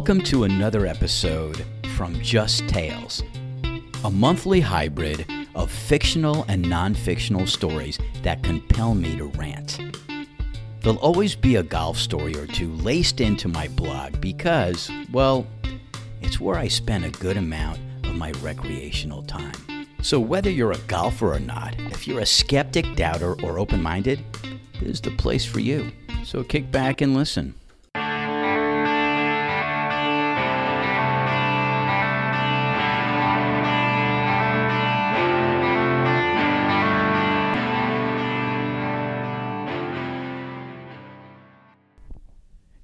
Welcome to another episode from Just Tales, a monthly hybrid of fictional and non fictional stories that compel me to rant. There'll always be a golf story or two laced into my blog because, well, it's where I spend a good amount of my recreational time. So, whether you're a golfer or not, if you're a skeptic, doubter, or open minded, this is the place for you. So, kick back and listen.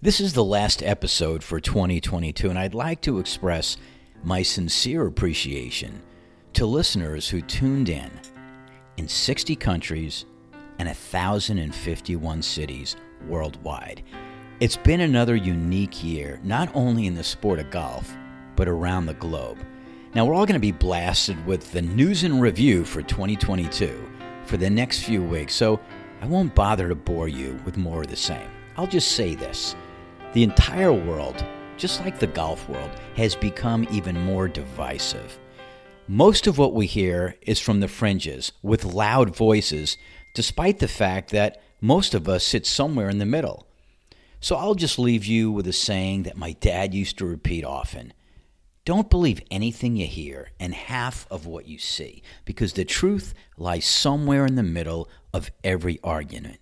This is the last episode for 2022, and I'd like to express my sincere appreciation to listeners who tuned in in 60 countries and 1,051 cities worldwide. It's been another unique year, not only in the sport of golf, but around the globe. Now, we're all going to be blasted with the news and review for 2022 for the next few weeks, so I won't bother to bore you with more of the same. I'll just say this the entire world, just like the golf world, has become even more divisive. Most of what we hear is from the fringes with loud voices, despite the fact that most of us sit somewhere in the middle. So I'll just leave you with a saying that my dad used to repeat often Don't believe anything you hear and half of what you see, because the truth lies somewhere in the middle of every argument.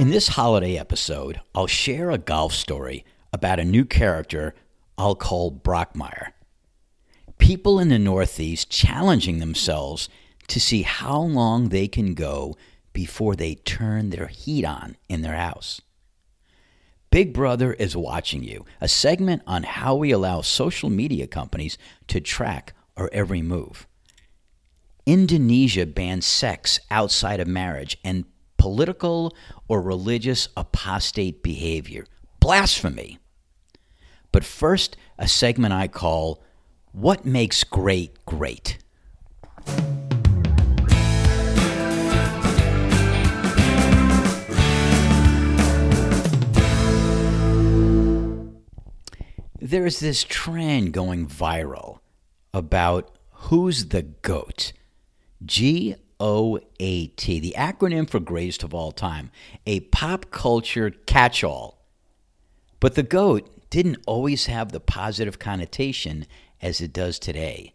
In this holiday episode, I'll share a golf story about a new character I'll call Brockmire. People in the Northeast challenging themselves to see how long they can go before they turn their heat on in their house. Big Brother is watching you, a segment on how we allow social media companies to track our every move. Indonesia bans sex outside of marriage and political or religious apostate behavior. Blasphemy. But first, a segment I call What Makes Great Great. There's this trend going viral about who's the GOAT. G OAT, the acronym for greatest of all time, a pop culture catch all. But the GOAT didn't always have the positive connotation as it does today.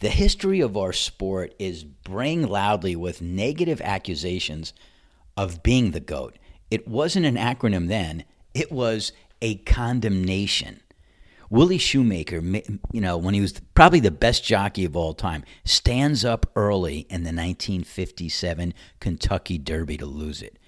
The history of our sport is braying loudly with negative accusations of being the GOAT. It wasn't an acronym then, it was a condemnation. Willie Shoemaker, you know, when he was probably the best jockey of all time, stands up early in the 1957 Kentucky Derby to lose it.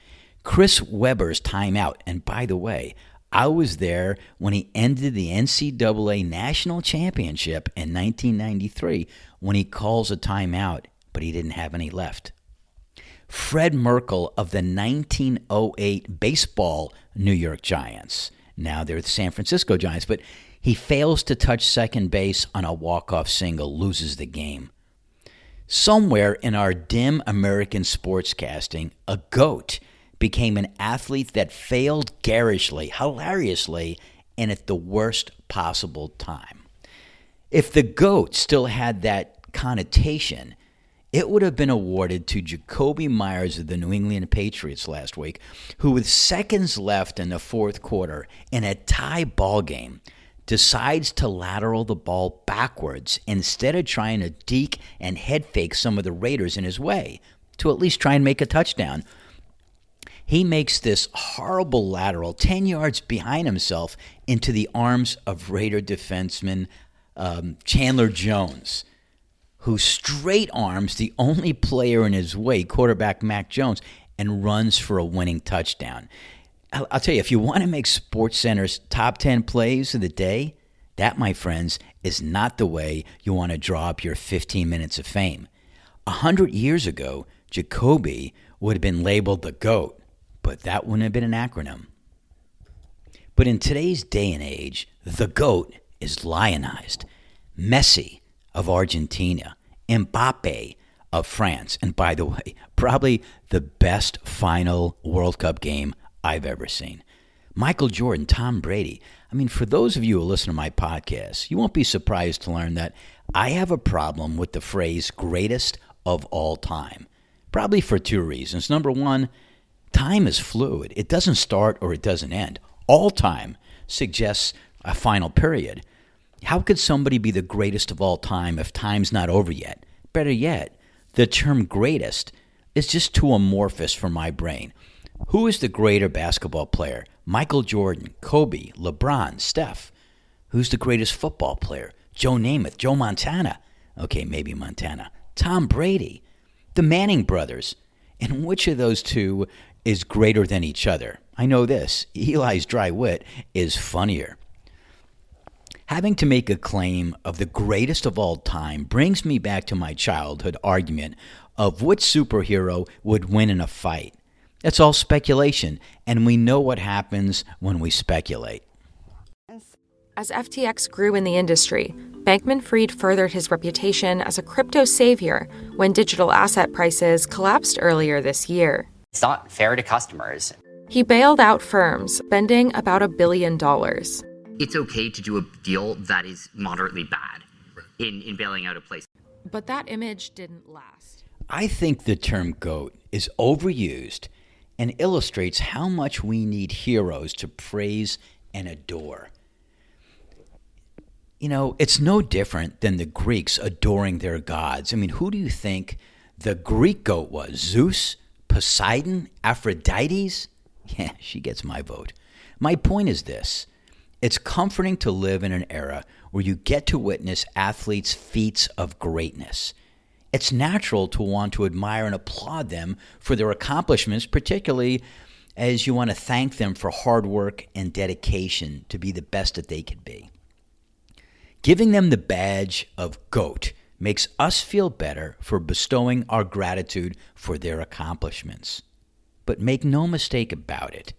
Chris Webber's timeout, and by the way, I was there when he ended the NCAA National Championship in 1993 when he calls a timeout, but he didn't have any left. Fred Merkle of the 1908 baseball New York Giants. Now they're the San Francisco Giants, but he fails to touch second base on a walk-off single, loses the game. Somewhere in our dim American sportscasting, a goat became an athlete that failed garishly, hilariously, and at the worst possible time. If the GOAT still had that connotation, it would have been awarded to Jakobi Meyers of the New England Patriots last week, who, with seconds left in the fourth quarter in a tie ball game, decides to lateral the ball backwards instead of trying to deke and head fake some of the Raiders in his way to at least try and make a touchdown. He makes this horrible lateral 10 yards behind himself into the arms of Raider defenseman um, Chandler Jones, who straight arms the only player in his way, quarterback Mac Jones, and runs for a winning touchdown. I'll tell you, if you want to make Sports Center's top 10 plays of the day, that, my friends, is not the way you want to draw up your 15 minutes of fame. A hundred years ago, Jakobi would have been labeled the GOAT, but that wouldn't have been an acronym. But in today's day and age, the GOAT is lionized. Messi of Argentina, Mbappe of France. And by the way, probably the best final World Cup game I've ever seen. Michael Jordan, Tom Brady. I mean, for those of you who listen to my podcast, you won't be surprised to learn that I have a problem with the phrase greatest of all time. Probably for two reasons. Number one, time is fluid, it doesn't start or it doesn't end. All time suggests a final period. How could somebody be the greatest of all time if time's not over yet? Better yet, the term greatest is just too amorphous for my brain. Who is the greater basketball player? Michael Jordan, Kobe, LeBron, Steph? Who's the greatest football player? Joe Namath, Joe Montana. Okay, maybe Montana. Tom Brady, the Manning brothers. And which of those two is greater than each other? I know this Eli's dry wit is funnier. Having to make a claim of the greatest of all time brings me back to my childhood argument of which superhero would win in a fight. It's all speculation, and we know what happens when we speculate. As FTX grew in the industry, Bankman Fried furthered his reputation as a crypto savior when digital asset prices collapsed earlier this year. It's not fair to customers. He bailed out firms, spending about a billion dollars. It's okay to do a deal that is moderately bad in, in bailing out a place. But that image didn't last. I think the term GOAT is overused and illustrates how much we need heroes to praise and adore. You know, it's no different than the Greeks adoring their gods. I mean, who do you think the Greek goat was? Zeus? Poseidon? Aphrodite's? Yeah, she gets my vote. My point is this it's comforting to live in an era where you get to witness athletes' feats of greatness. It's natural to want to admire and applaud them for their accomplishments, particularly as you want to thank them for hard work and dedication to be the best that they could be. Giving them the badge of GOAT makes us feel better for bestowing our gratitude for their accomplishments. But make no mistake about it.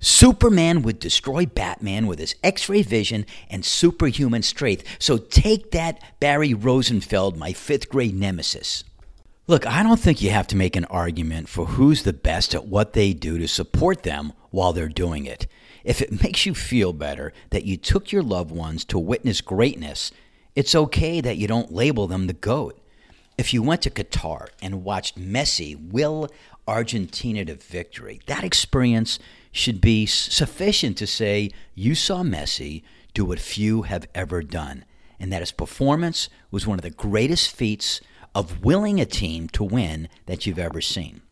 Superman would destroy Batman with his X ray vision and superhuman strength. So take that, Barry Rosenfeld, my fifth grade nemesis. Look, I don't think you have to make an argument for who's the best at what they do to support them while they're doing it. If it makes you feel better that you took your loved ones to witness greatness, it's okay that you don't label them the GOAT. If you went to Qatar and watched Messi will Argentina to victory, that experience should be sufficient to say you saw Messi do what few have ever done, and that his performance was one of the greatest feats of willing a team to win that you've ever seen.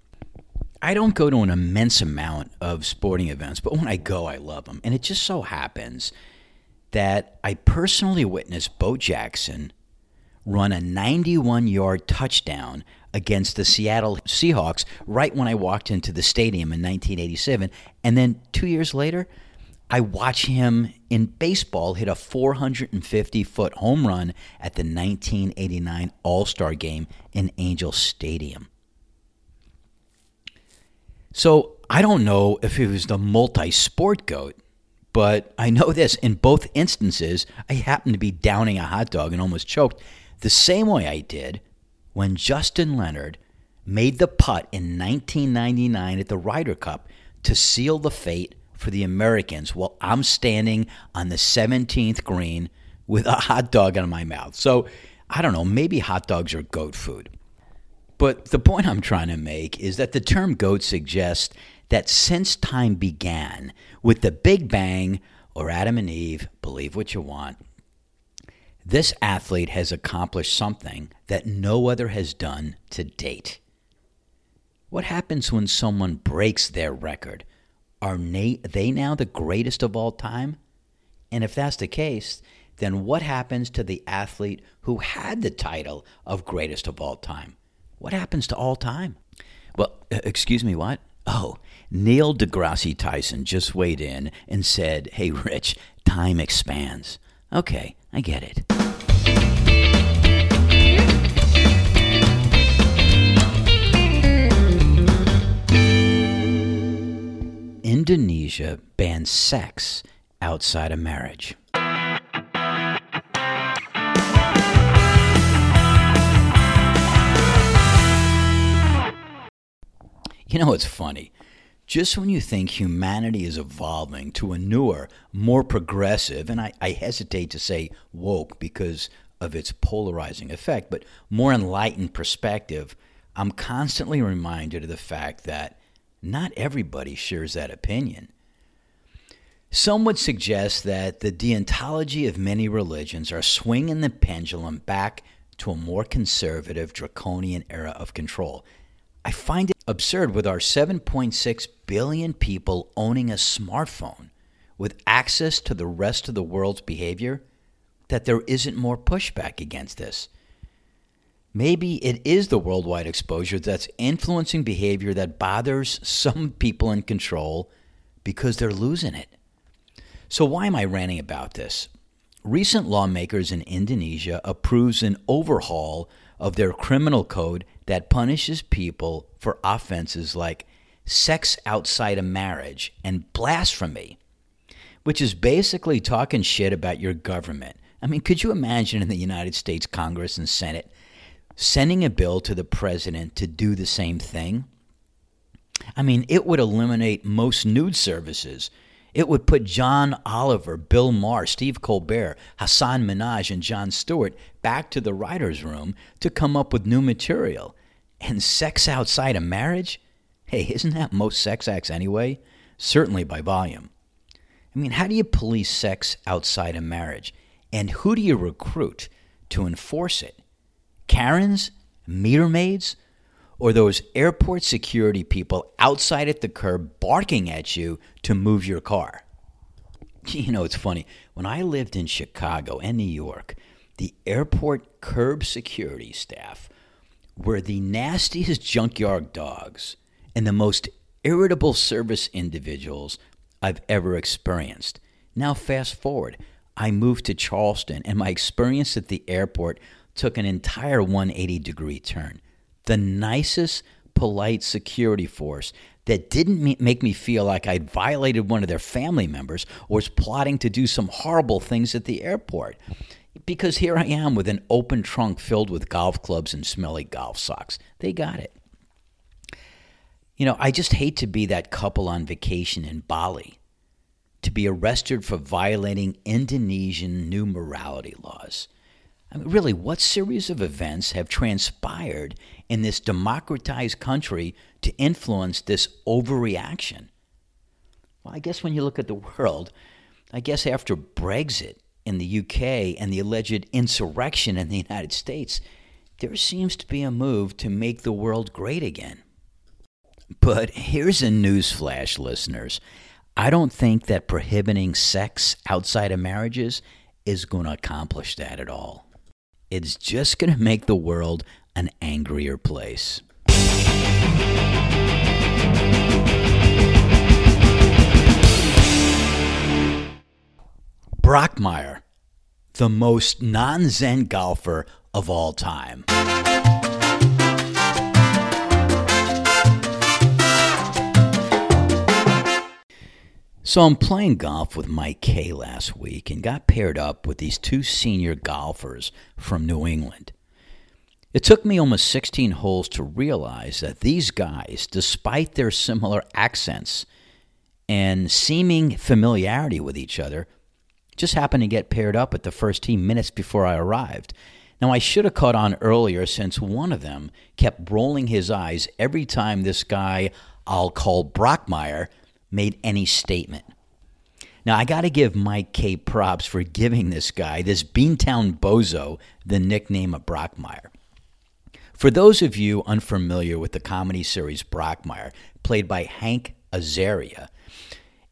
I don't go to an immense amount of sporting events, but when I go, I love them. And it just so happens that I personally witnessed Bo Jackson run a 91 yard touchdown against the Seattle Seahawks right when I walked into the stadium in 1987. And then two years later, I watch him in baseball hit a 450 foot home run at the 1989 All Star game in Angel Stadium. So I don't know if he was the multi sport goat, but I know this in both instances, I happened to be downing a hot dog and almost choked the same way I did when Justin Leonard made the putt in 1999 at the Ryder Cup to seal the fate for the Americans while I'm standing on the 17th green with a hot dog in my mouth. So I don't know, maybe hot dogs are goat food. But the point I'm trying to make is that the term goat suggests that since time began, with the Big Bang or Adam and Eve, believe what you want, this athlete has accomplished something that no other has done to date. What happens when someone breaks their record? Are they now the greatest of all time? And if that's the case, then what happens to the athlete who had the title of greatest of all time? What happens to all time? Well, excuse me, what? Oh, Neil deGrasse Tyson just weighed in and said, Hey, Rich, time expands. Okay, I get it. Indonesia bans sex outside of marriage. You know what's funny? Just when you think humanity is evolving to a newer, more progressive, and I, I hesitate to say woke because of its polarizing effect, but more enlightened perspective, I'm constantly reminded of the fact that not everybody shares that opinion. Some would suggest that the deontology of many religions are swinging the pendulum back to a more conservative, draconian era of control. I find it absurd with our 7.6 billion people owning a smartphone with access to the rest of the world's behavior that there isn't more pushback against this. Maybe it is the worldwide exposure that's influencing behavior that bothers some people in control because they're losing it. So, why am I ranting about this? Recent lawmakers in Indonesia approves an overhaul of their criminal code that punishes people for offenses like sex outside of marriage and blasphemy, which is basically talking shit about your government. I mean, could you imagine in the United States Congress and Senate sending a bill to the president to do the same thing? I mean, it would eliminate most nude services. It would put John Oliver, Bill Maher, Steve Colbert, Hasan Minhaj, and Jon Stewart back to the writer's room to come up with new material. And sex outside of marriage? Hey, isn't that most sex acts anyway? Certainly by volume. I mean, how do you police sex outside of marriage? And who do you recruit to enforce it? Karens? Meter maids? Or those airport security people outside at the curb barking at you to move your car? You know, it's funny. When I lived in Chicago and New York, the airport curb security staff were the nastiest junkyard dogs and the most irritable service individuals I've ever experienced. Now, fast forward, I moved to Charleston, and my experience at the airport took an entire 180 degree turn. The nicest, polite security force that didn't make me feel like I'd violated one of their family members or was plotting to do some horrible things at the airport. Because here I am with an open trunk filled with golf clubs and smelly golf socks. They got it. You know, I just hate to be that couple on vacation in Bali to be arrested for violating Indonesian new morality laws. Mean, really, what series of events have transpired in this democratized country to influence this overreaction? Well, I guess when you look at the world, I guess after Brexit in the UK and the alleged insurrection in the United States, there seems to be a move to make the world great again. But here's a newsflash, listeners. I don't think that prohibiting sex outside of marriages is going to accomplish that at all. It's just going to make the world an angrier place. Brockmire, the most non Zen golfer of all time. So I'm playing golf with Mike Kay last week and got paired up with these two senior golfers from New England. It took me almost 16 holes to realize that these guys, despite their similar accents and seeming familiarity with each other, just happened to get paired up at the first tee minutes before I arrived. Now, I should have caught on earlier since one of them kept rolling his eyes every time this guy I'll call Brockmire made any statement. Now, I got to give Mike K props for giving this guy, this Beantown Bozo, the nickname of Brockmire. For those of you unfamiliar with the comedy series Brockmire, played by Hank Azaria,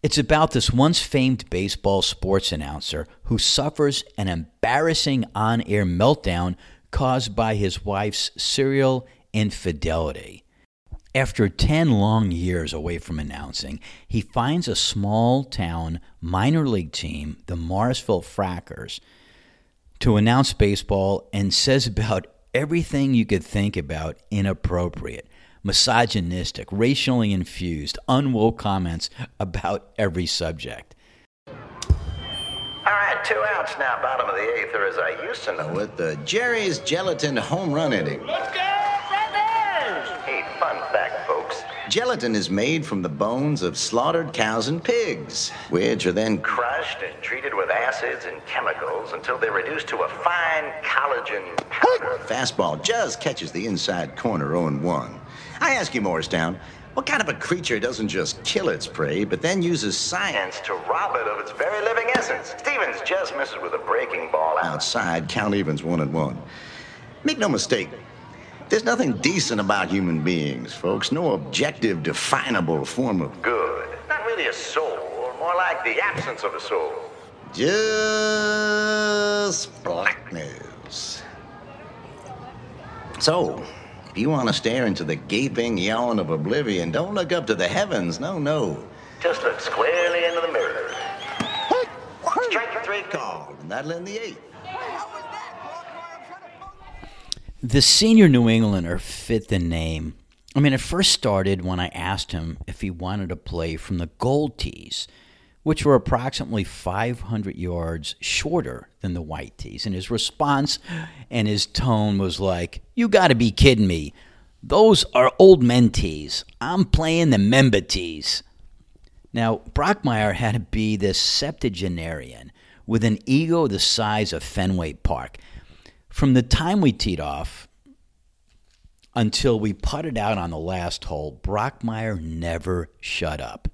it's about this once famed baseball sports announcer who suffers an embarrassing on air meltdown caused by his wife's serial infidelity. After 10 long years away from announcing, he finds a small town minor league team, the Morrisville Frackers, to announce baseball and says about everything you could think about inappropriate, misogynistic, racially infused, unwoke comments about every subject. All right, two outs now, bottom of the eighth, or as I used to know it, the Jerry's Gelatin home run inning. Let's go, Brothers! Hey, fun fact, folks. Gelatin is made from the bones of slaughtered cows and pigs, which are then crushed and treated with acids and chemicals until they're reduced to a fine collagen powder. Fastball just catches the inside corner 0 1. I ask you, Morristown, what kind of a creature doesn't just kill its prey, but then uses science to rob it of its very living essence? Stevens just misses with a breaking ball outside. Count evens 1 and 1. Make no mistake, there's nothing decent about human beings, folks. No objective, definable form of good. Not really a soul, or more like the absence of a soul. Just blackness. So, if you want to stare into the gaping yawn of oblivion, don't look up to the heavens. No, no. Just look squarely into the mirror. Strike three called, and that'll end the eighth. The senior New Englander fit the name. I mean, it first started when I asked him if he wanted to play from the gold tees, which were approximately 500 yards shorter than the white tees. And his response and his tone was like, You got to be kidding me. Those are old men tees. I'm playing the member tees. Now, Brockmire had to be this septuagenarian with an ego the size of Fenway Park. From the time we teed off until we putted out on the last hole, Brockmire never shut up.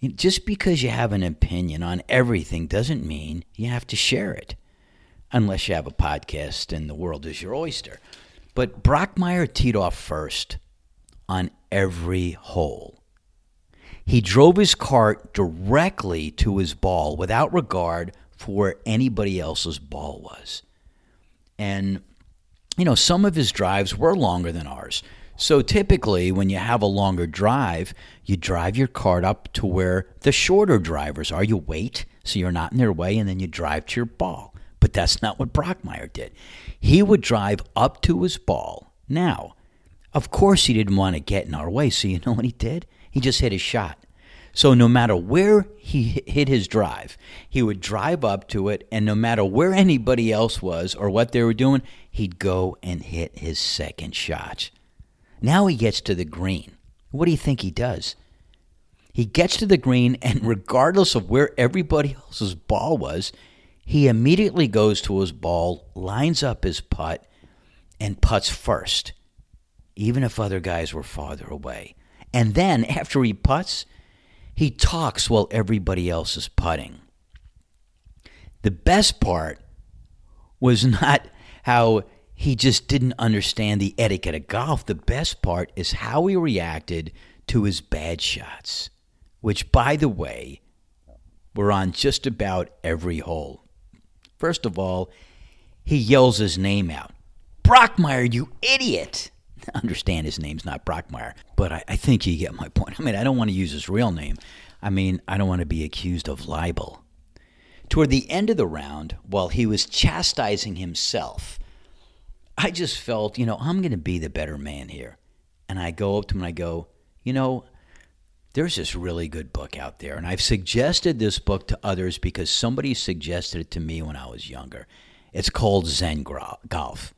Just because you have an opinion on everything doesn't mean you have to share it, unless you have a podcast and the world is your oyster. But Brockmire teed off first on every hole. He drove his cart directly to his ball without regard for where anybody else's ball was. And, you know, some of his drives were longer than ours. So typically, when you have a longer drive, you drive your cart up to where the shorter drivers are. You wait so you're not in their way, and then you drive to your ball. But that's not what Brockmire did. He would drive up to his ball. Now, of course, he didn't want to get in our way, so you know what he did? He just hit his shot. So no matter where he hit his drive, he would drive up to it, and no matter where anybody else was or what they were doing, he'd go and hit his second shot. Now he gets to the green. What do you think he does? He gets to the green, and regardless of where everybody else's ball was, he immediately goes to his ball, lines up his putt, and puts first, even if other guys were farther away. And then, after he puts, he talks while everybody else is putting. The best part was not how he just didn't understand the etiquette of golf. The best part is how he reacted to his bad shots, which, by the way, were on just about every hole. First of all, he yells his name out Brockmire, you idiot! understand his name's not Brockmire, but I, I think you get my point. I mean, I don't want to use his real name. I mean, I don't want to be accused of libel. Toward the end of the round, while he was chastising himself, I just felt, you know, I'm going to be the better man here. And I go up to him and I go, you know, there's this really good book out there. And I've suggested this book to others because somebody suggested it to me when I was younger. It's called Zen Golf.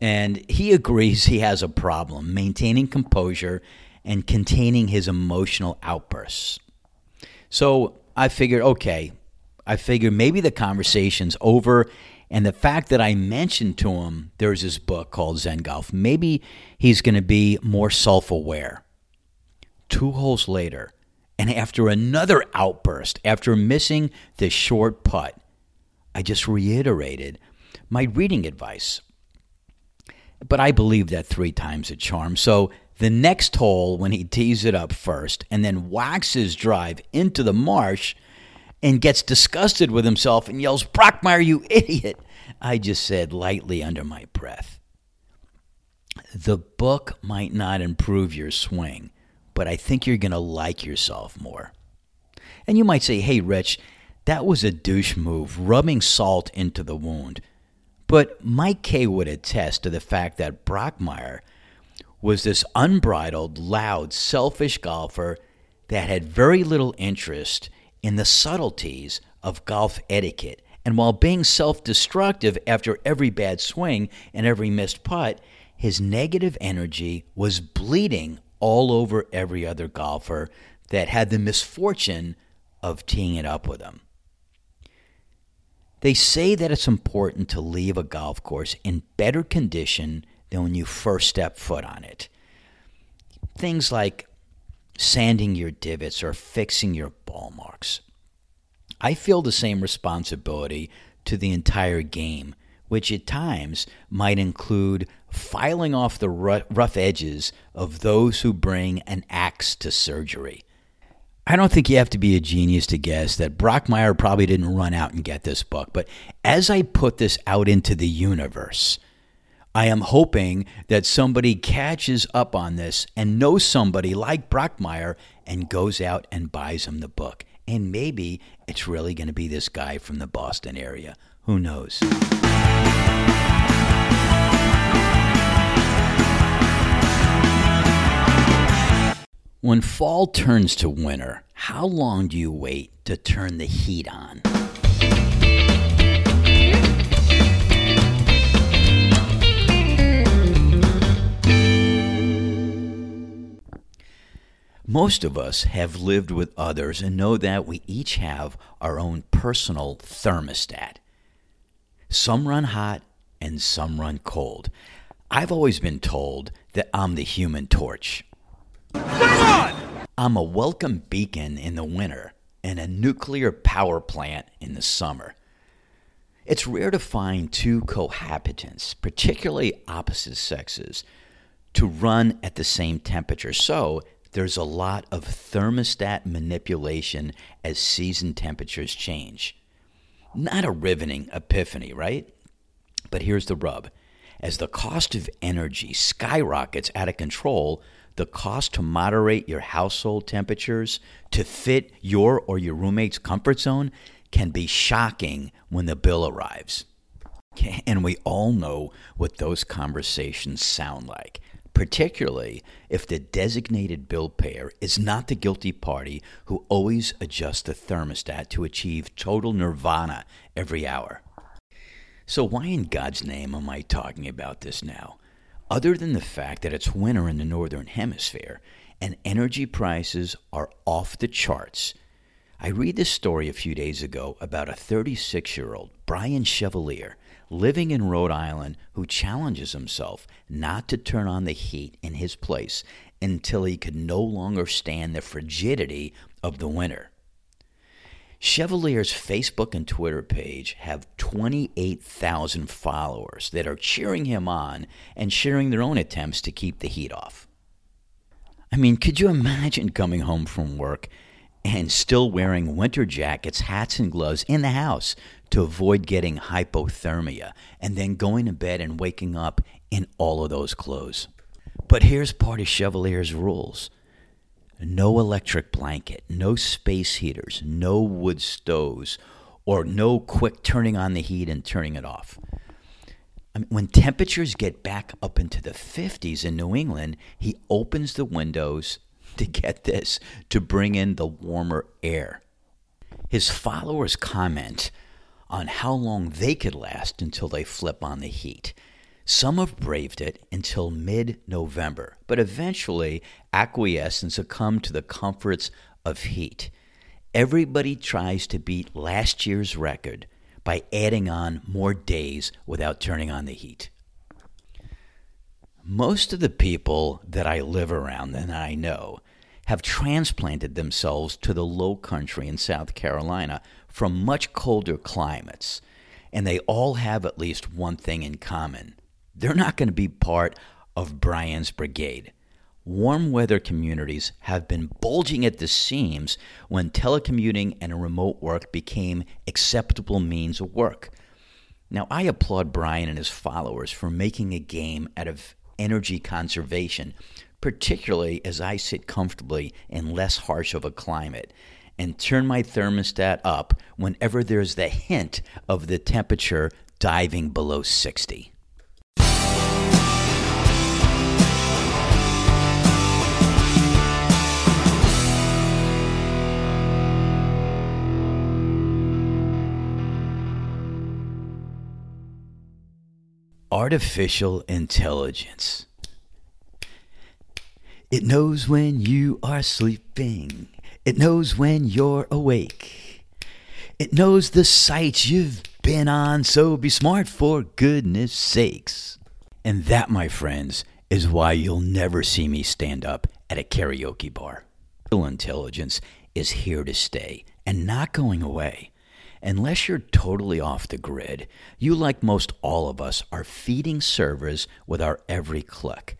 And he agrees he has a problem maintaining composure and containing his emotional outbursts. So I figured, okay, I figured maybe the conversation's over. And the fact that I mentioned to him there's this book called Zen Golf, maybe he's going to be more self aware. Two holes later, and after another outburst, after missing the short putt, I just reiterated my reading advice but I believe that three times a charm. So the next hole, when he tees it up first and then whacks his drive into the marsh and gets disgusted with himself and yells, Brockmire, you idiot, I just said lightly under my breath. The book might not improve your swing, but I think you're going to like yourself more. And you might say, hey, Rich, that was a douche move, rubbing salt into the wound. But Mike K would attest to the fact that Brockmire was this unbridled, loud, selfish golfer that had very little interest in the subtleties of golf etiquette. And while being self destructive after every bad swing and every missed putt, his negative energy was bleeding all over every other golfer that had the misfortune of teeing it up with him. They say that it's important to leave a golf course in better condition than when you first step foot on it. Things like sanding your divots or fixing your ball marks. I feel the same responsibility to the entire game, which at times might include filing off the rough edges of those who bring an axe to surgery. I don't think you have to be a genius to guess that Brockmire probably didn't run out and get this book, but as I put this out into the universe, I am hoping that somebody catches up on this and knows somebody like Brockmire and goes out and buys him the book. And maybe it's really going to be this guy from the Boston area. Who knows? When fall turns to winter, how long do you wait to turn the heat on? Most of us have lived with others and know that we each have our own personal thermostat. Some run hot and some run cold. I've always been told that I'm the human torch. I'm a welcome beacon in the winter and a nuclear power plant in the summer. It's rare to find two cohabitants, particularly opposite sexes, to run at the same temperature. So there's a lot of thermostat manipulation as season temperatures change. Not a riveting epiphany, right? But here's the rub. As the cost of energy skyrockets out of control, the cost to moderate your household temperatures to fit your or your roommate's comfort zone can be shocking when the bill arrives. And we all know what those conversations sound like, particularly if the designated bill payer is not the guilty party who always adjusts the thermostat to achieve total nirvana every hour. So, why in God's name am I talking about this now? Other than the fact that it's winter in the Northern Hemisphere and energy prices are off the charts. I read this story a few days ago about a 36 year old, Brian Chevalier, living in Rhode Island, who challenges himself not to turn on the heat in his place until he could no longer stand the frigidity of the winter. Chevalier's Facebook and Twitter page have 28,000 followers that are cheering him on and sharing their own attempts to keep the heat off. I mean, could you imagine coming home from work and still wearing winter jackets, hats, and gloves in the house to avoid getting hypothermia, and then going to bed and waking up in all of those clothes? But here's part of Chevalier's rules no electric blanket, no space heaters, no wood stoves, or no quick turning on the heat and turning it off. I mean, when temperatures get back up into the 50s in New England, he opens the windows to get this, to bring in the warmer air. His followers comment on how long they could last until they flip on the heat. Some have braved it until mid November, but eventually acquiesce and succumb to the comforts of heat. Everybody tries to beat last year's record by adding on more days without turning on the heat. Most of the people that I live around and I know have transplanted themselves to the low country in South Carolina from much colder climates, and they all have at least one thing in common they're not going to be part of Brian's brigade. Warm weather communities have been bulging at the seams when telecommuting and remote work became acceptable means of work. Now, I applaud Brian and his followers for making a game out of energy conservation, particularly as I sit comfortably in less harsh of a climate and turn my thermostat up whenever there's the hint of the temperature diving below 60. Artificial intelligence. It knows when you are sleeping. It knows when you're awake. It knows the sites you've been on, so be smart for goodness sakes. And that, my friends, is why you'll never see me stand up at a karaoke bar. Artificial intelligence is here to stay and not going away. Unless you're totally off the grid, you, like most all of us, are feeding servers with our every click.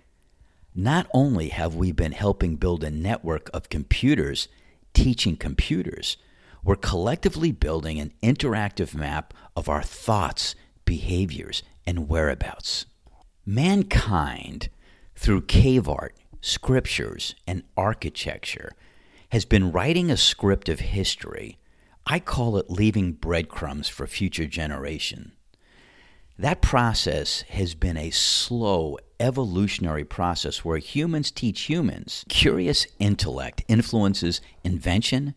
Not only have we been helping build a network of computers teaching computers, we're collectively building an interactive map of our thoughts, behaviors, and whereabouts. Mankind, through cave art, scriptures, and architecture, has been writing a script of history. I call it leaving breadcrumbs for future generation. That process has been a slow evolutionary process where humans teach humans. Curious intellect influences invention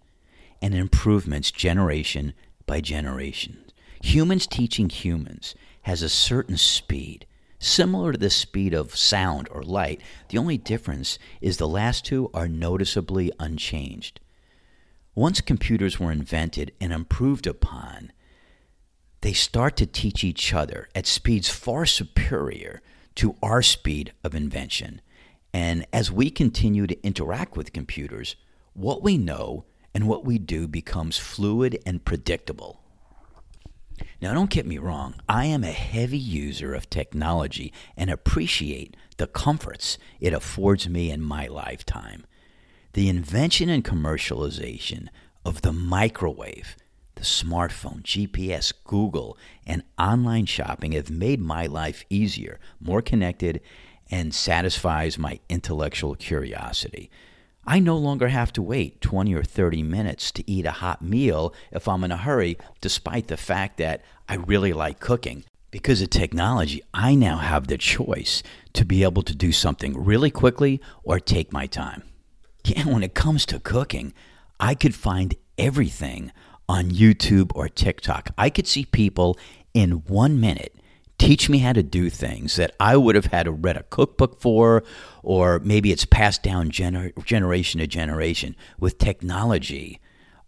and improvements generation by generation. Humans teaching humans has a certain speed, similar to the speed of sound or light. The only difference is the last two are noticeably unchanged. Once computers were invented and improved upon, they start to teach each other at speeds far superior to our speed of invention. And as we continue to interact with computers, what we know and what we do becomes fluid and predictable. Now, don't get me wrong, I am a heavy user of technology and appreciate the comforts it affords me in my lifetime. The invention and commercialization of the microwave the smartphone, GPS, Google, and online shopping have made my life easier, more connected, and satisfies my intellectual curiosity. I no longer have to wait 20 or 30 minutes to eat a hot meal if I'm in a hurry, despite the fact that I really like cooking. Because of technology, I now have the choice to be able to do something really quickly or take my time. Yeah, when it comes to cooking, I could find everything on YouTube or TikTok. I could see people in one minute teach me how to do things that I would have had to read a cookbook for, or maybe it's passed down gener- generation to generation. With technology,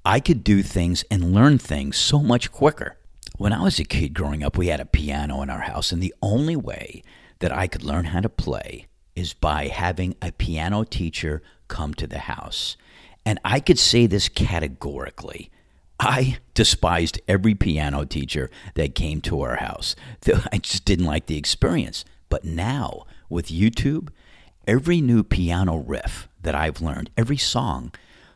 I could do things and learn things so much quicker. When I was a kid growing up, we had a piano in our house, and the only way that I could learn how to play is by having a piano teacher come to the house. And I could say this categorically I despised every piano teacher that came to our house. I just didn't like the experience. But now, with YouTube, every new piano riff that I've learned, every song,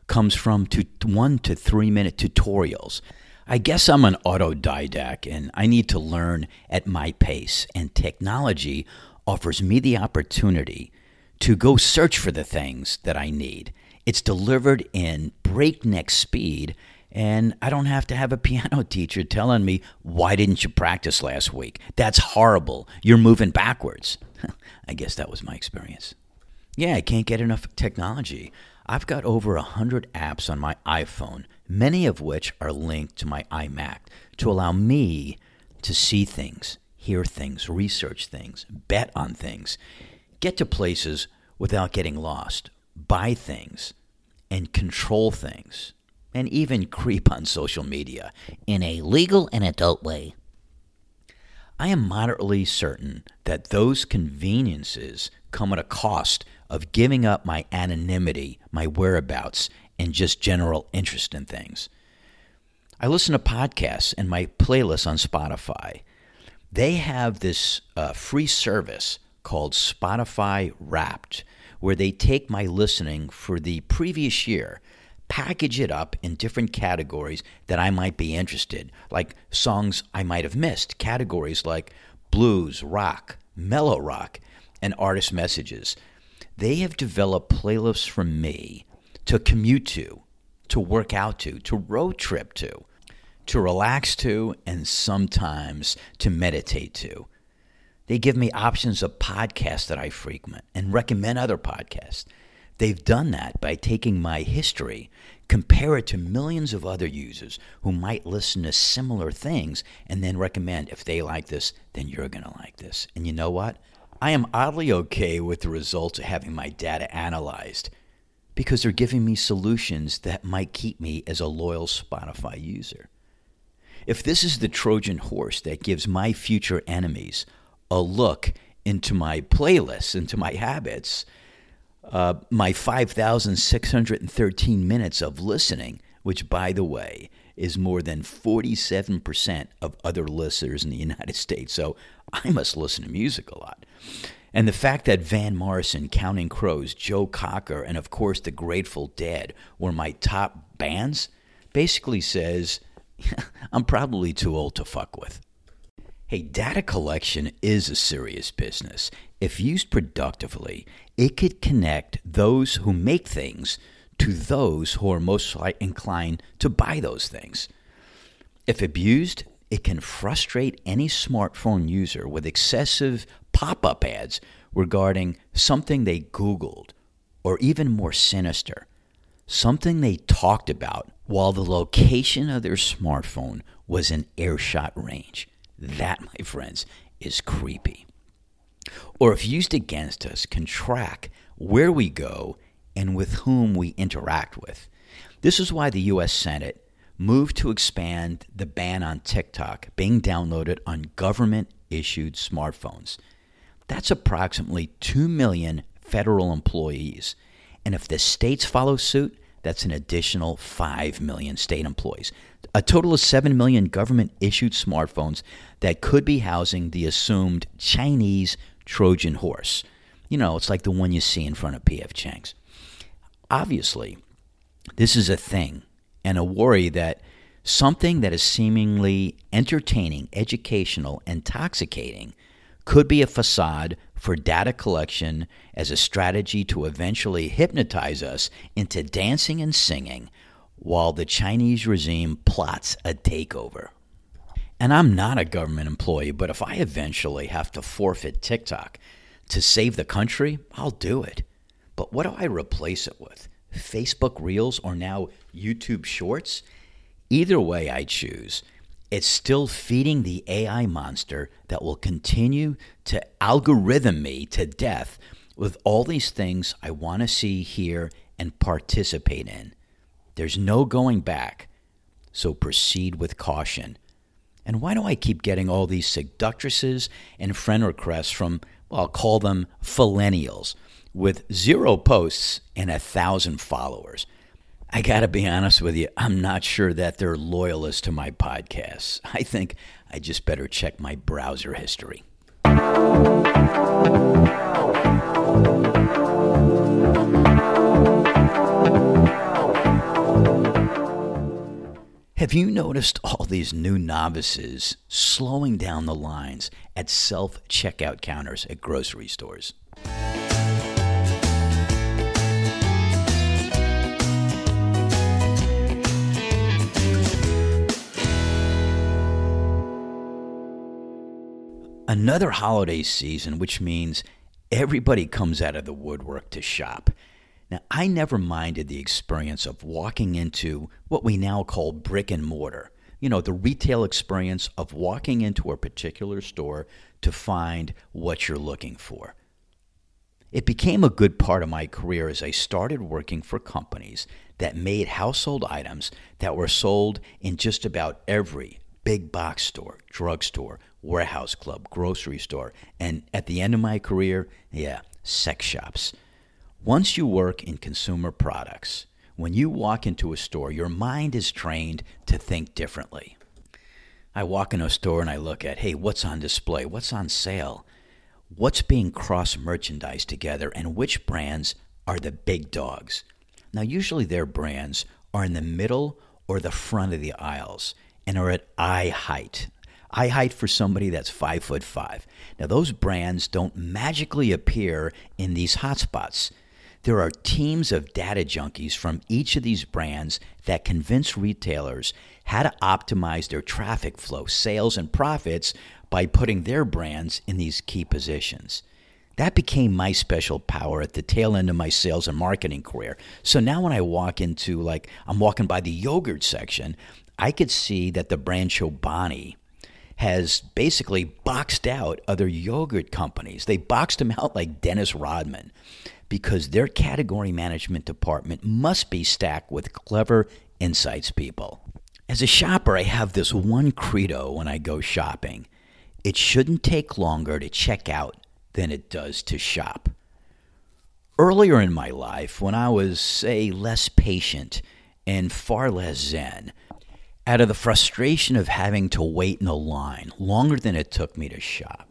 comes from two, one to three minute tutorials. I guess I'm an autodidact and I need to learn at my pace, and technology offers me the opportunity to go search for the things that I need. It's delivered in breakneck speed and I don't have to have a piano teacher telling me, why didn't you practice last week? That's horrible. You're moving backwards. I guess that was my experience. Yeah, I can't get enough technology. I've got over a 100 apps on my iPhone, many of which are linked to my iMac to allow me to see things, hear things, research things, bet on things, get to places without getting lost, buy things, and control things and even creep on social media in a legal and adult way. I am moderately certain that those conveniences come at a cost of giving up my anonymity, my whereabouts, and just general interest in things. I listen to podcasts and my playlists on Spotify. They have this uh, free service called Spotify Wrapped, where they take my listening for the previous year package it up in different categories that I might be interested, like songs I might have missed, categories like blues, rock, mellow rock, and artist messages. They have developed playlists for me to commute to, to work out to, to road trip to, to relax to, and sometimes to meditate to. They give me options of podcasts that I frequent and recommend other podcasts. They've done that by taking my history, compare it to millions of other users who might listen to similar things, and then recommend if they like this, then you're going to like this. And you know what? I am oddly okay with the results of having my data analyzed because they're giving me solutions that might keep me as a loyal Spotify user. If this is the Trojan horse that gives my future enemies a look into my playlists, into my habits, uh, my 5,613 minutes of listening, which, by the way, is more than 47% of other listeners in the United States. So I must listen to music a lot. And the fact that Van Morrison, Counting Crows, Joe Cocker, and of course the Grateful Dead were my top bands basically says I'm probably too old to fuck with. Hey, data collection is a serious business. If used productively, it could connect those who make things to those who are most inclined to buy those things. If abused, it can frustrate any smartphone user with excessive pop up ads regarding something they Googled, or even more sinister, something they talked about while the location of their smartphone was in airshot range. That, my friends, is creepy. Or if used against us, can track where we go and with whom we interact with. This is why the U.S. Senate moved to expand the ban on TikTok being downloaded on government issued smartphones. That's approximately 2 million federal employees. And if the states follow suit, that's an additional 5 million state employees. A total of 7 million government issued smartphones that could be housing the assumed Chinese Trojan horse. You know, it's like the one you see in front of P.F. Chang's. Obviously, this is a thing and a worry that something that is seemingly entertaining, educational, intoxicating could be a facade for data collection as a strategy to eventually hypnotize us into dancing and singing while the Chinese regime plots a takeover. And I'm not a government employee, but if I eventually have to forfeit TikTok to save the country, I'll do it. But what do I replace it with? Facebook Reels or now YouTube Shorts? Either way I choose, it's still feeding the AI monster that will continue to algorithm me to death with all these things I want to see, hear, and participate in. There's no going back, so proceed with caution. And why do I keep getting all these seductresses and friend requests from, well, I'll call them millennials, with zero posts and a thousand followers? I got to be honest with you, I'm not sure that they're loyalists to my podcasts. I think I just better check my browser history. Have you noticed all these new novices slowing down the lines at self checkout counters at grocery stores? Another holiday season, which means everybody comes out of the woodwork to shop. Now, I never minded the experience of walking into what we now call brick and mortar. You know, the retail experience of walking into a particular store to find what you're looking for. It became a good part of my career as I started working for companies that made household items that were sold in just about every big box store, drugstore, warehouse club, grocery store, and at the end of my career, yeah, sex shops. Once you work in consumer products, when you walk into a store, your mind is trained to think differently. I walk in a store and I look at, hey, what's on display? What's on sale? What's being cross merchandised together? And which brands are the big dogs? Now, usually their brands are in the middle or the front of the aisles and are at eye height. Eye height for somebody that's five foot five. Now, those brands don't magically appear in these hotspots. There are teams of data junkies from each of these brands that convince retailers how to optimize their traffic flow, sales, and profits by putting their brands in these key positions. That became my special power at the tail end of my sales and marketing career. So now when I walk into, like, I'm walking by the yogurt section, I could see that the brand Chobani has basically boxed out other yogurt companies. They boxed them out like Dennis Rodman because their category management department must be stacked with clever insights people. As a shopper, I have this one credo when I go shopping it shouldn't take longer to check out than it does to shop. Earlier in my life, when I was, say, less patient and far less zen, out of the frustration of having to wait in a line longer than it took me to shop,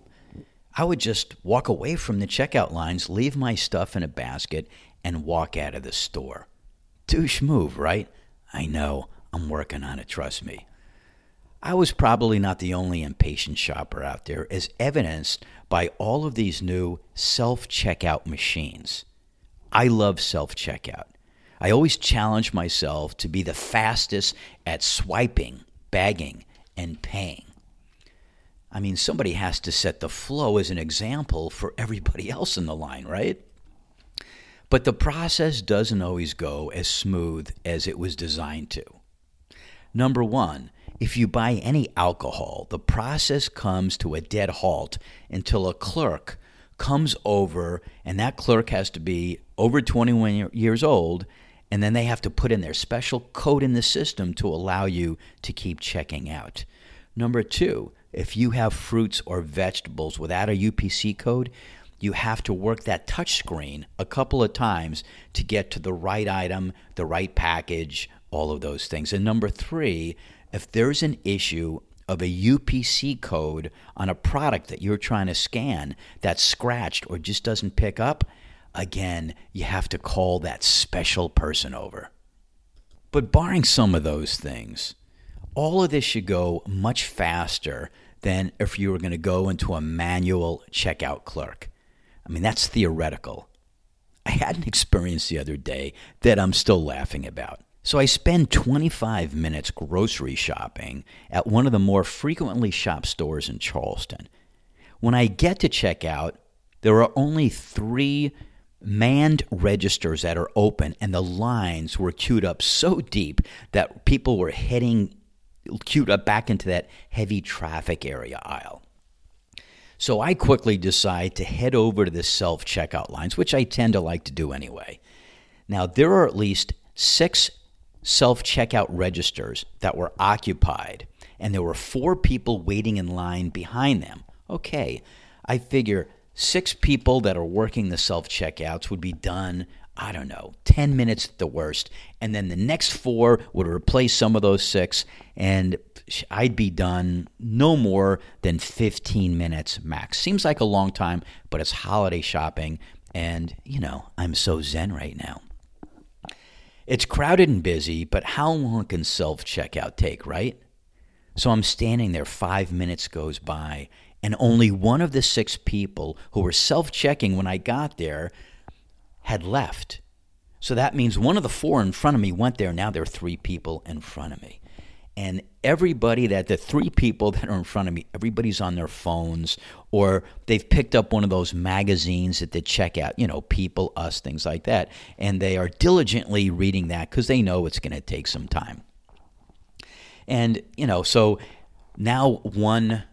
I would just walk away from the checkout lines, leave my stuff in a basket, and walk out of the store. Douche move, right? I know. I'm working on it, trust me. I was probably not the only impatient shopper out there, as evidenced by all of these new self checkout machines. I love self checkout. I always challenge myself to be the fastest at swiping, bagging, and paying. I mean, somebody has to set the flow as an example for everybody else in the line, right? But the process doesn't always go as smooth as it was designed to. Number one, if you buy any alcohol, the process comes to a dead halt until a clerk comes over, and that clerk has to be over 21 years old and then they have to put in their special code in the system to allow you to keep checking out. Number two, if you have fruits or vegetables without a UPC code, you have to work that touch screen a couple of times to get to the right item, the right package, all of those things. And number three, if there's an issue of a UPC code on a product that you're trying to scan that's scratched or just doesn't pick up, again, you have to call that special person over. But barring some of those things, all of this should go much faster than if you were going to go into a manual checkout clerk. I mean, that's theoretical. I had an experience the other day that I'm still laughing about. So I spend 25 minutes grocery shopping at one of the more frequently shopped stores in Charleston. When I get to checkout, there are only three manned registers that are open, and the lines were queued up so deep that people were heading queued up back into that heavy traffic area aisle. So I quickly decide to head over to the self checkout lines, which I tend to like to do anyway. Now, there are at least six self checkout registers that were occupied, and there were four people waiting in line behind them. Okay, I figure six people that are working the self checkouts would be done I don't know, 10 minutes at the worst. And then the next four would replace some of those six, and I'd be done no more than 15 minutes max. Seems like a long time, but it's holiday shopping, and, you know, I'm so zen right now. It's crowded and busy, but how long can self checkout take, right? So I'm standing there, five minutes goes by, and only one of the six people who were self checking when I got there had left. So that means one of the four in front of me went there. Now there are three people in front of me. And everybody that the three people that are in front of me, everybody's on their phones or they've picked up one of those magazines at the checkout, you know, People, Us, things like that. And they are diligently reading that because they know it's going to take some time. And, you know, so now one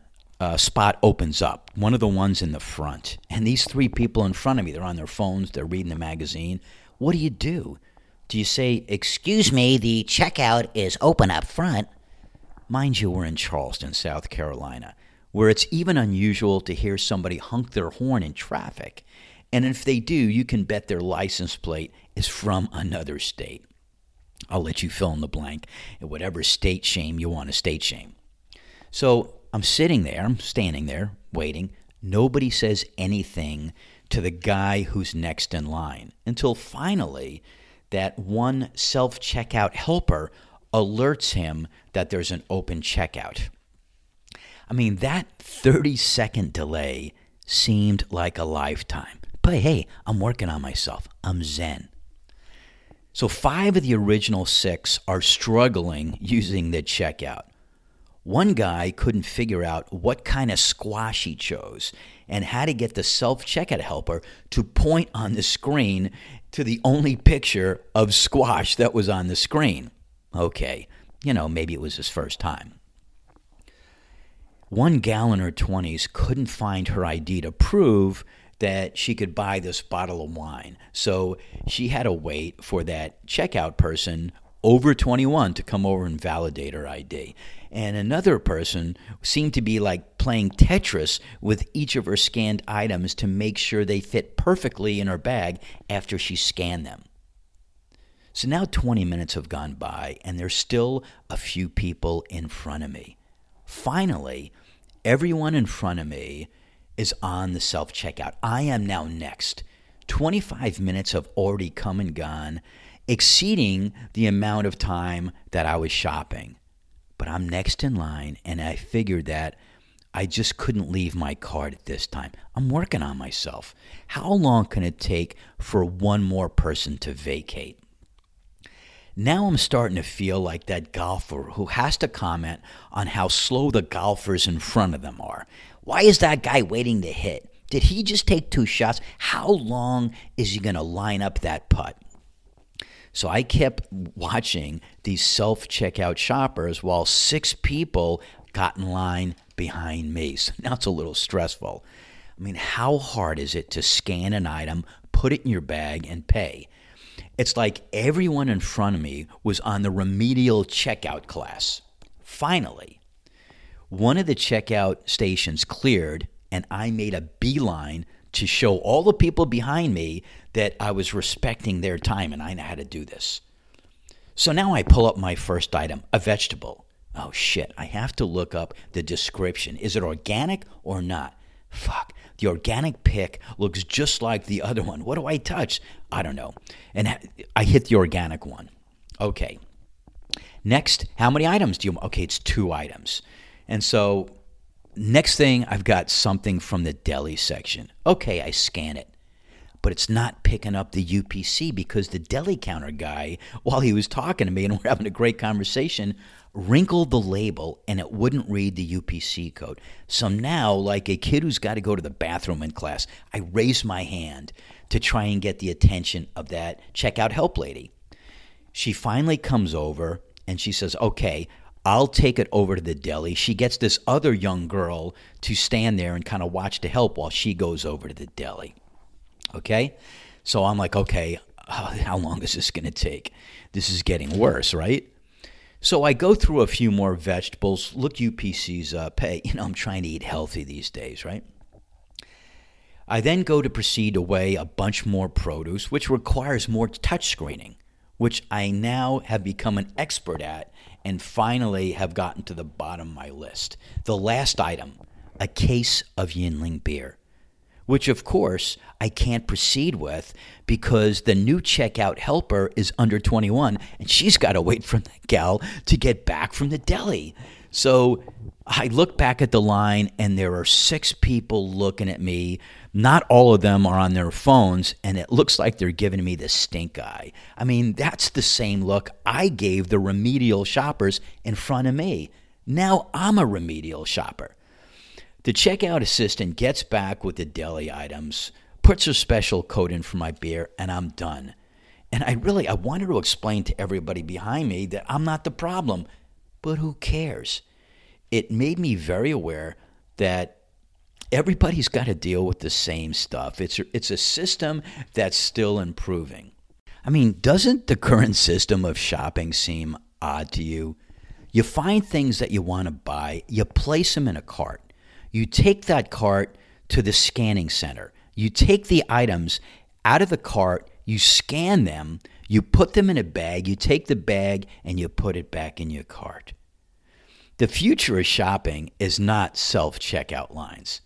uh, spot opens up, one of the ones in the front. And these three people in front of me, they're on their phones, they're reading the magazine. What do you do? Do you say, Excuse me, the checkout is open up front? Mind you, we're in Charleston, South Carolina, where it's even unusual to hear somebody honk their horn in traffic. And if they do, you can bet their license plate is from another state. I'll let you fill in the blank in whatever state shame you want to state shame. So I'm sitting there, I'm standing there, waiting. Nobody says anything to the guy who's next in line until finally that one self checkout helper alerts him that there's an open checkout. I mean, that 30 second delay seemed like a lifetime. But hey, I'm working on myself. I'm Zen. So, five of the original six are struggling using the checkout. One guy couldn't figure out what kind of squash he chose and how to get the self checkout helper to point on the screen to the only picture of squash that was on the screen. Okay, you know, maybe it was his first time. one gal in her 20s couldn't find her ID to prove that she could buy this bottle of wine. So she had to wait for that checkout person over 21 to come over and validate her ID. And another person seemed to be like playing Tetris with each of her scanned items to make sure they fit perfectly in her bag after she scanned them. So now 20 minutes have gone by, and there's still a few people in front of me. Finally, everyone in front of me is on the self checkout. I am now next. 25 minutes have already come and gone, exceeding the amount of time that I was shopping. But I'm next in line, and I figured that I just couldn't leave my card at this time. I'm working on myself. How long can it take for one more person to vacate? Now I'm starting to feel like that golfer who has to comment on how slow the golfers in front of them are. Why is that guy waiting to hit? Did he just take two shots? How long is he going to line up that putt? So I kept watching these self checkout shoppers while six people got in line behind me. So now it's a little stressful. I mean, how hard is it to scan an item, put it in your bag, and pay? It's like everyone in front of me was on the remedial checkout class. Finally, one of the checkout stations cleared, and I made a beeline to show all the people behind me that I was respecting their time and I know how to do this. So now I pull up my first item, a vegetable. Oh shit, I have to look up the description. Is it organic or not? Fuck. The organic pick looks just like the other one. What do I touch? I don't know. And I hit the organic one. Okay. Next, how many items do you? Okay, it's two items. And so, next thing, I've got something from the deli section. Okay, I scan it but it's not picking up the UPC because the deli counter guy, while he was talking to me and we're having a great conversation, wrinkled the label and it wouldn't read the UPC code. So now, like a kid who's got to go to the bathroom in class, I raise my hand to try and get the attention of that checkout help lady. She finally comes over and she says, Okay, I'll take it over to the deli. She gets this other young girl to stand there and kind of watch to help while she goes over to the deli. Okay. So I'm like, okay, uh, how long is this going to take? This is getting worse, right? So I go through a few more vegetables, look UPC's up. Hey, you know, I'm trying to eat healthy these days, right? I then go to proceed to weigh a bunch more produce, which requires more touch screening, which I now have become an expert at and finally have gotten to the bottom of my list. The last item, a case of Yuengling beer which of course I can't proceed with because the new checkout helper is under 21 and she's got to wait for that gal to get back from the deli. So I look back at the line and there are six people looking at me. Not all of them are on their phones, and it looks like they're giving me the stink eye. I mean, that's the same look I gave the remedial shoppers in front of me. Now I'm a remedial shopper. The checkout assistant gets back with the deli items, puts a special code in for my beer, and I'm done. And I really I wanted to explain to everybody behind me that I'm not the problem, but who cares? It made me very aware that everybody's got to deal with the same stuff. It's it's a system that's still improving. I mean, doesn't the current system of shopping seem odd to you? You find things that you want to buy, you place them in a cart. You take that cart to the scanning center. You take the items out of the cart, you scan them, you put them in a bag, you take the bag, and you put it back in your cart. The future of shopping is not self checkout lines.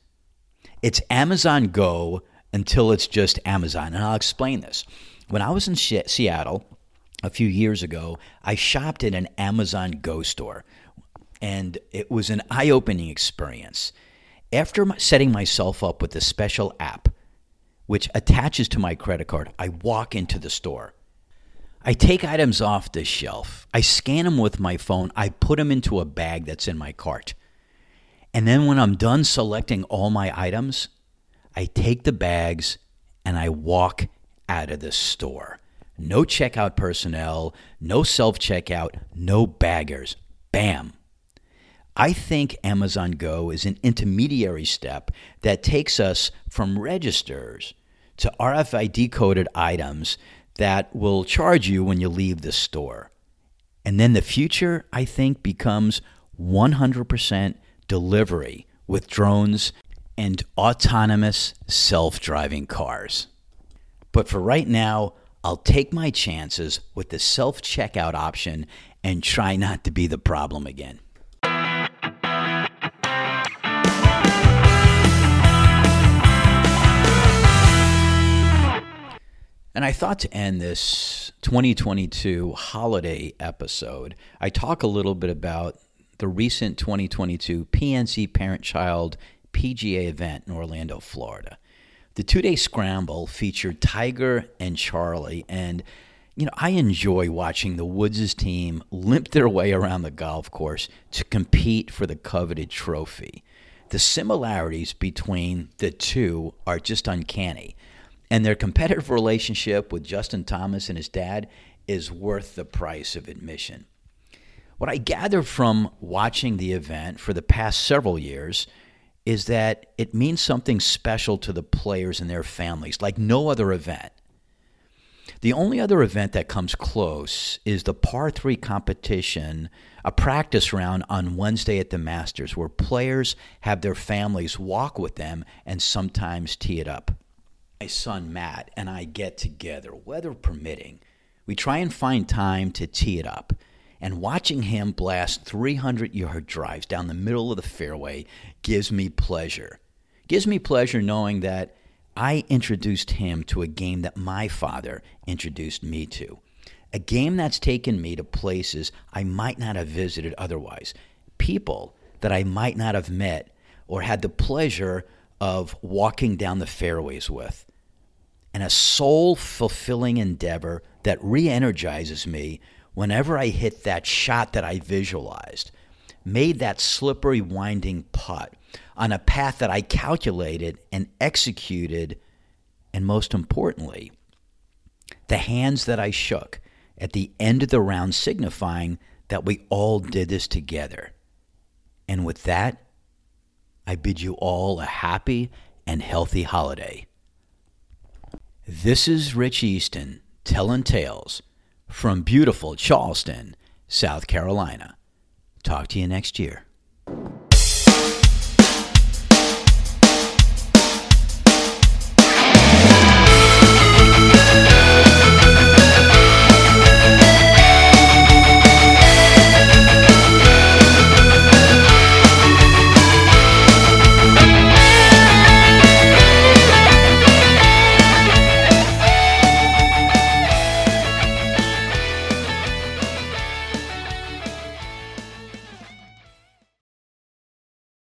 It's Amazon Go until it's just Amazon. And I'll explain this. When I was in Seattle a few years ago, I shopped at an Amazon Go store, and it was an eye opening experience. After setting myself up with a special app, which attaches to my credit card, I walk into the store. I take items off the shelf. I scan them with my phone. I put them into a bag that's in my cart. And then when I'm done selecting all my items, I take the bags and I walk out of the store. No checkout personnel, no self checkout, no baggers. Bam. I think Amazon Go is an intermediary step that takes us from registers to RFID coded items that will charge you when you leave the store. And then the future, I think, becomes 100% delivery with drones and autonomous self driving cars. But for right now, I'll take my chances with the self checkout option and try not to be the problem again. And I thought to end this 2022 holiday episode, I talk a little bit about the recent 2022 PNC Parent Child PGA event in Orlando, Florida. The two day scramble featured Tiger and Charlie, and you know, I enjoy watching the Woods' team limp their way around the golf course to compete for the coveted trophy. The similarities between the two are just uncanny, and their competitive relationship with Justin Thomas and his dad is worth the price of admission. What I gather from watching the event for the past several years is that it means something special to the players and their families, like no other event. The only other event that comes close is the par 3 competition, a practice round on Wednesday at the Masters, where players have their families walk with them and sometimes tee it up. My son Matt and I get together, weather permitting. We try and find time to tee it up and watching him blast 300 yard drives down the middle of the fairway gives me pleasure. Gives me pleasure knowing that I introduced him to a game that my father introduced me to. A game that's taken me to places I might not have visited otherwise, people that I might not have met or had the pleasure of walking down the fairways with. And a soul fulfilling endeavor that re energizes me whenever I hit that shot that I visualized, made that slippery, winding putt on a path that I calculated and executed, and most importantly, the hands that I shook at the end of the round signifying that we all did this together. And with that, I bid you all a happy and healthy holiday. This is Rich Easton telling tales from beautiful Charleston, South Carolina. Talk to you next year.